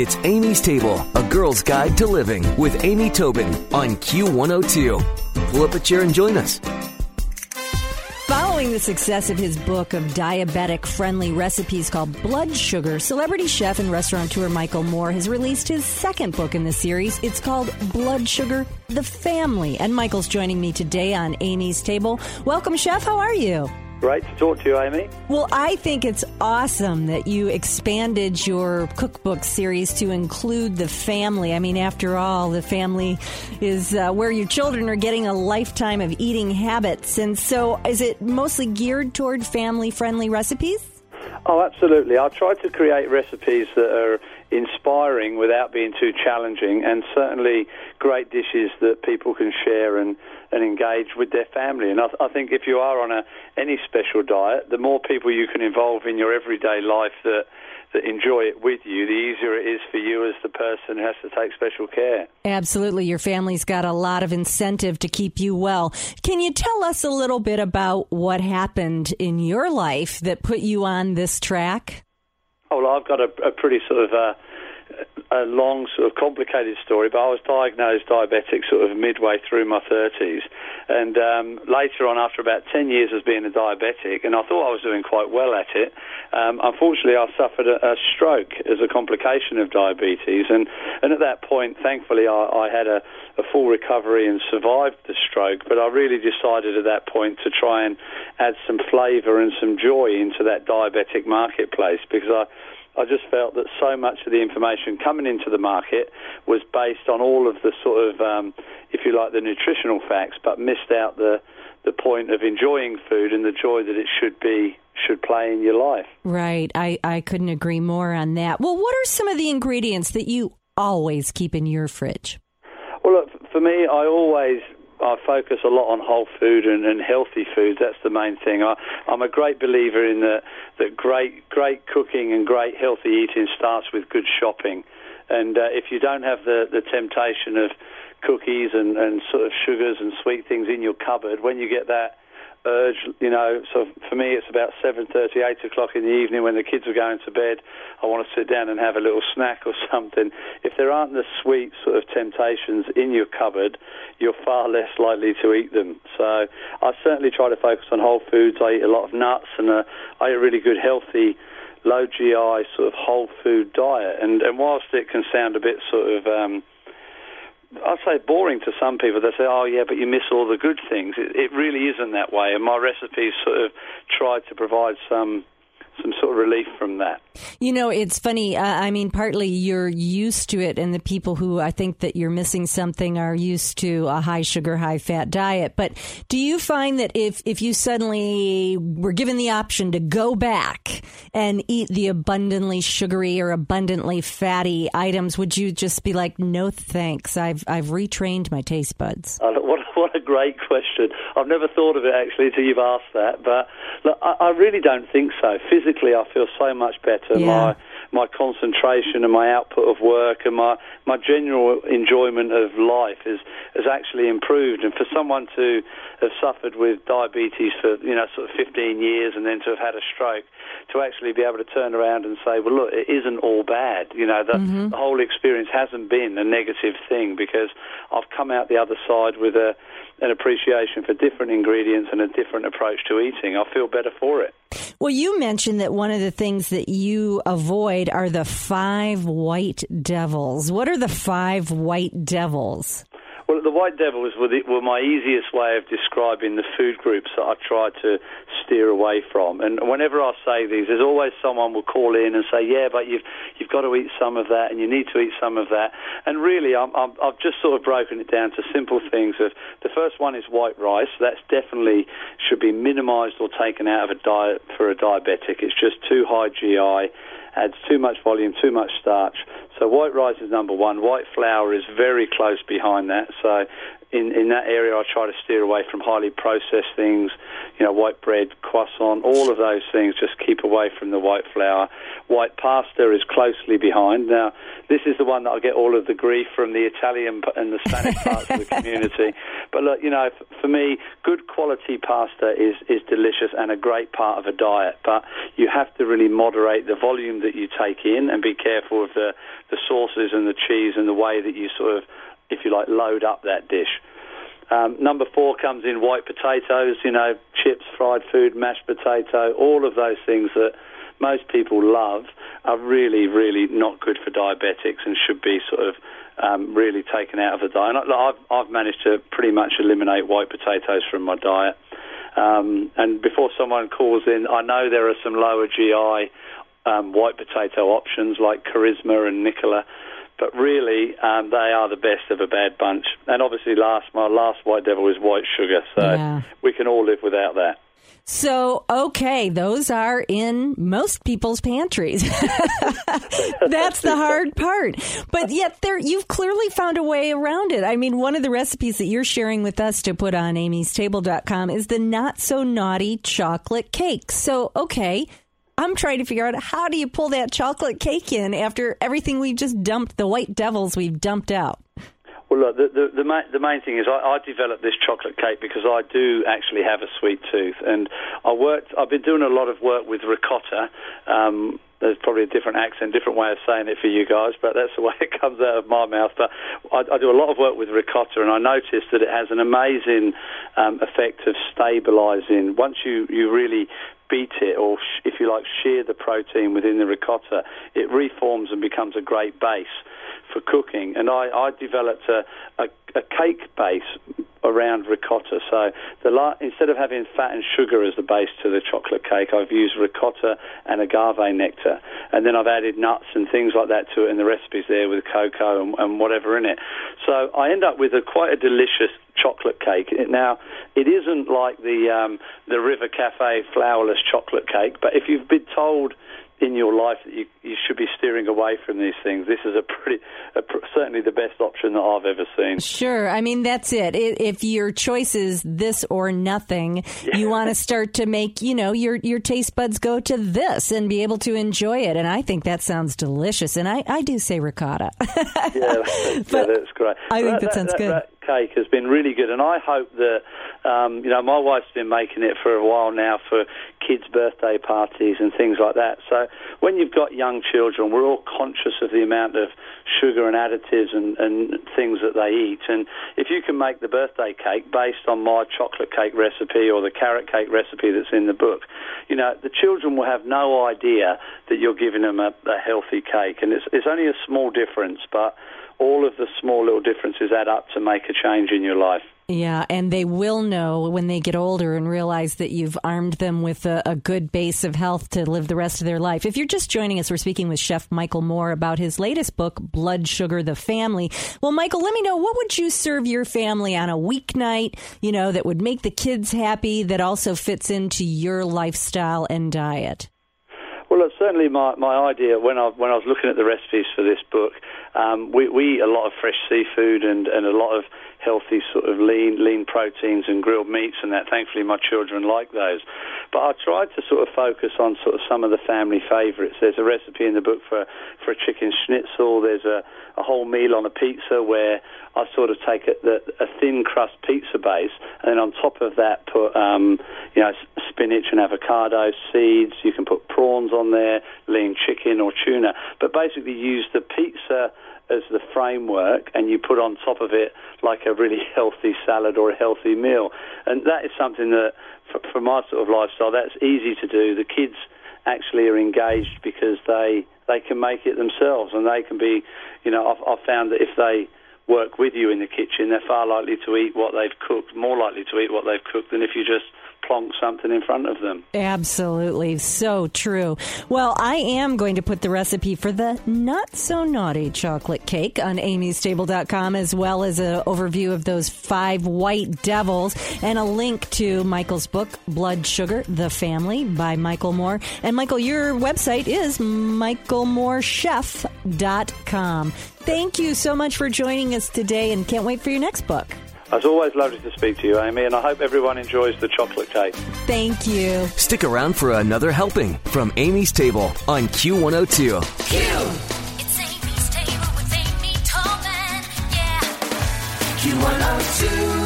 It's Amy's Table, a girl's guide to living with Amy Tobin on Q102. Pull up a chair and join us. Following the success of his book of diabetic friendly recipes called Blood Sugar, celebrity chef and restaurateur Michael Moore has released his second book in the series. It's called Blood Sugar The Family. And Michael's joining me today on Amy's Table. Welcome, Chef. How are you? Great to talk to you, Amy. Well, I think it's awesome that you expanded your cookbook series to include the family. I mean, after all, the family is uh, where your children are getting a lifetime of eating habits. And so, is it mostly geared toward family friendly recipes? Oh, absolutely. I try to create recipes that are inspiring without being too challenging, and certainly great dishes that people can share and, and engage with their family. And I, th- I think if you are on a any special diet, the more people you can involve in your everyday life that that enjoy it with you, the easier it is for you as the person who has to take special care. Absolutely. Your family's got a lot of incentive to keep you well. Can you tell us a little bit about what happened in your life that put you on this track? Oh, well, I've got a, a pretty sort of uh, a long, sort of complicated story, but I was diagnosed diabetic sort of midway through my 30s. And um, later on, after about 10 years as being a diabetic, and I thought I was doing quite well at it, um, unfortunately, I suffered a, a, stroke as a complication of diabetes. And, and at that point, thankfully, I, I had a, a full recovery and survived the stroke. But I really decided at that point to try and add some flavour and some joy into that diabetic marketplace because I I just felt that so much of the information coming into the market was based on all of the sort of, um, if you like, the nutritional facts, but missed out the the point of enjoying food and the joy that it should be should play in your life. Right. I, I couldn't agree more on that. Well, what are some of the ingredients that you always keep in your fridge? Well, look, for me, I always I focus a lot on whole food and, and healthy foods. That's the main thing. I, I'm a great believer in that that great great cooking and great healthy eating starts with good shopping. And uh, if you don't have the, the temptation of cookies and, and sort of sugars and sweet things in your cupboard, when you get that urge, you know, so for me it's about 7.30, 8 o'clock in the evening when the kids are going to bed. I want to sit down and have a little snack or something. If there aren't the sweet sort of temptations in your cupboard, you're far less likely to eat them. So I certainly try to focus on whole foods. I eat a lot of nuts and uh, I eat a really good healthy low GI sort of whole food diet. And, and whilst it can sound a bit sort of... Um, I'd say boring to some people. They say, "Oh, yeah, but you miss all the good things." It, it really isn't that way, and my recipes sort of try to provide some some sort of relief from that. You know, it's funny. Uh, I mean, partly you're used to it, and the people who I think that you're missing something are used to a high sugar, high fat diet. But do you find that if if you suddenly were given the option to go back and eat the abundantly sugary or abundantly fatty items, would you just be like, "No, thanks. I've I've retrained my taste buds." Uh, what what a great question. I've never thought of it actually until you've asked that, but look, I, I really don't think so. Physically I feel so much better. Yeah. My my concentration and my output of work and my, my general enjoyment of life is has actually improved. And for someone to have suffered with diabetes for you know sort of 15 years and then to have had a stroke, to actually be able to turn around and say, well, look, it isn't all bad. You know, the, mm-hmm. the whole experience hasn't been a negative thing because I've come out the other side with a an appreciation for different ingredients and a different approach to eating. I feel better for it. Well, you mentioned that one of the things that you avoid are the five white devils. What are the five white devils? Well, the white devils were, the, were my easiest way of describing the food groups that I try to steer away from. And whenever I say these, there's always someone will call in and say, "Yeah, but you've you've got to eat some of that, and you need to eat some of that." And really, i have just sort of broken it down to simple things. Of the first one is white rice. That's definitely should be minimised or taken out of a diet for a diabetic. It's just too high GI adds too much volume, too much starch. So white rice is number one. White flour is very close behind that. So in, in that area, I try to steer away from highly processed things, you know, white bread, croissant, all of those things. Just keep away from the white flour. White pasta is closely behind. Now, this is the one that I get all of the grief from the Italian and the Spanish parts of the community. But look, you know, for me, good quality pasta is, is delicious and a great part of a diet. But you have to really moderate the volume that you take in and be careful of the, the sauces and the cheese and the way that you sort of if you like, load up that dish. Um, number four comes in white potatoes, you know, chips, fried food, mashed potato, all of those things that most people love are really, really not good for diabetics and should be sort of um, really taken out of the diet. And I've, I've managed to pretty much eliminate white potatoes from my diet. Um, and before someone calls in, I know there are some lower GI um, white potato options like Carisma and Nicola but really um, they are the best of a bad bunch. And obviously, last my last white devil is white sugar, so yeah. we can all live without that. So, okay, those are in most people's pantries. That's the hard part. But yet there you've clearly found a way around it. I mean, one of the recipes that you're sharing with us to put on Amy's amystable.com is the not so naughty chocolate cake. So, okay, I'm trying to figure out how do you pull that chocolate cake in after everything we've just dumped, the white devils we've dumped out. Well, look, the, the, the, main, the main thing is I, I developed this chocolate cake because I do actually have a sweet tooth, and I worked. I've been doing a lot of work with ricotta. Um, there's probably a different accent, different way of saying it for you guys, but that's the way it comes out of my mouth. But I, I do a lot of work with ricotta, and I noticed that it has an amazing um, effect of stabilising. Once you, you really beat it, or if you like, shear the protein within the ricotta, it reforms and becomes a great base for cooking. And I, I developed a, a, a cake base around ricotta. So the instead of having fat and sugar as the base to the chocolate cake, I've used ricotta and agave nectar, and then I've added nuts and things like that to it and the recipes there with cocoa and, and whatever in it. So I end up with a quite a delicious chocolate cake. Now, it isn't like the um, the River Cafe flourless chocolate cake, but if you've been told in your life that you, you should be steering away from these things. This is a pretty, a pr- certainly the best option that I've ever seen. Sure. I mean, that's it. If your choice is this or nothing, yeah. you want to start to make, you know, your, your taste buds go to this and be able to enjoy it. And I think that sounds delicious. And I, I do say ricotta. yeah, yeah, that's great. I think that, that sounds that, good. That, cake has been really good, and I hope that um, you know my wife's been making it for a while now for kids' birthday parties and things like that. So when you've got young children, we're all conscious of the amount of sugar and additives and, and things that they eat. And if you can make the birthday cake based on my chocolate cake recipe or the carrot cake recipe that's in the book, you know the children will have no idea that you're giving them a, a healthy cake, and it's it's only a small difference, but all of the small little differences add up to make a change in your life. Yeah, and they will know when they get older and realize that you've armed them with a, a, good base of health to live the rest of their life. If you're just joining us, we're speaking with Chef Michael Moore about his latest book, Blood Sugar the Family. Well, Michael, let me know what would you serve your family on a weeknight, you know, that would make the kids happy, that also fits into your lifestyle and diet? Well, certainly my, my idea when I when I was looking at the recipes for this book, um, we, we eat a lot of fresh seafood and, and a lot of healthy sort of lean lean proteins and grilled meats and that. Thankfully, my children like those. But I tried to sort of focus on sort of some of the family favourites. There's a recipe in the book for for a chicken schnitzel. There's a, a whole meal on a pizza where I sort of take a, the, a thin crust pizza base and then on top of that put um, you know spinach and avocado seeds. You can put prawns on there, lean chicken or tuna. But basically use the pizza as the framework and you put on top of it like a really healthy salad or a healthy meal. And that is something that, for, for my sort of lifestyle, that's easy to do. The kids actually are engaged because they they can make it themselves and they can be, you know, I've, I've found that if they work with you in the kitchen, they're far likely to eat what they've cooked, more likely to eat what they've cooked than if you just plonk something in front of them. Absolutely. So true. Well, I am going to put the recipe for the not so naughty chocolate cake on amystable.com as well as an overview of those five white devils and a link to Michael's book, Blood Sugar, The Family by Michael Moore. And Michael, your website is michaelmoorechef.com. Thank you so much for joining us today and can't wait for your next book. It's always lovely to speak to you, Amy, and I hope everyone enjoys the chocolate cake. Thank you. Stick around for another helping from Amy's Table on Q102. Q. It's Amy's table with Amy Tallman. Yeah. Q102.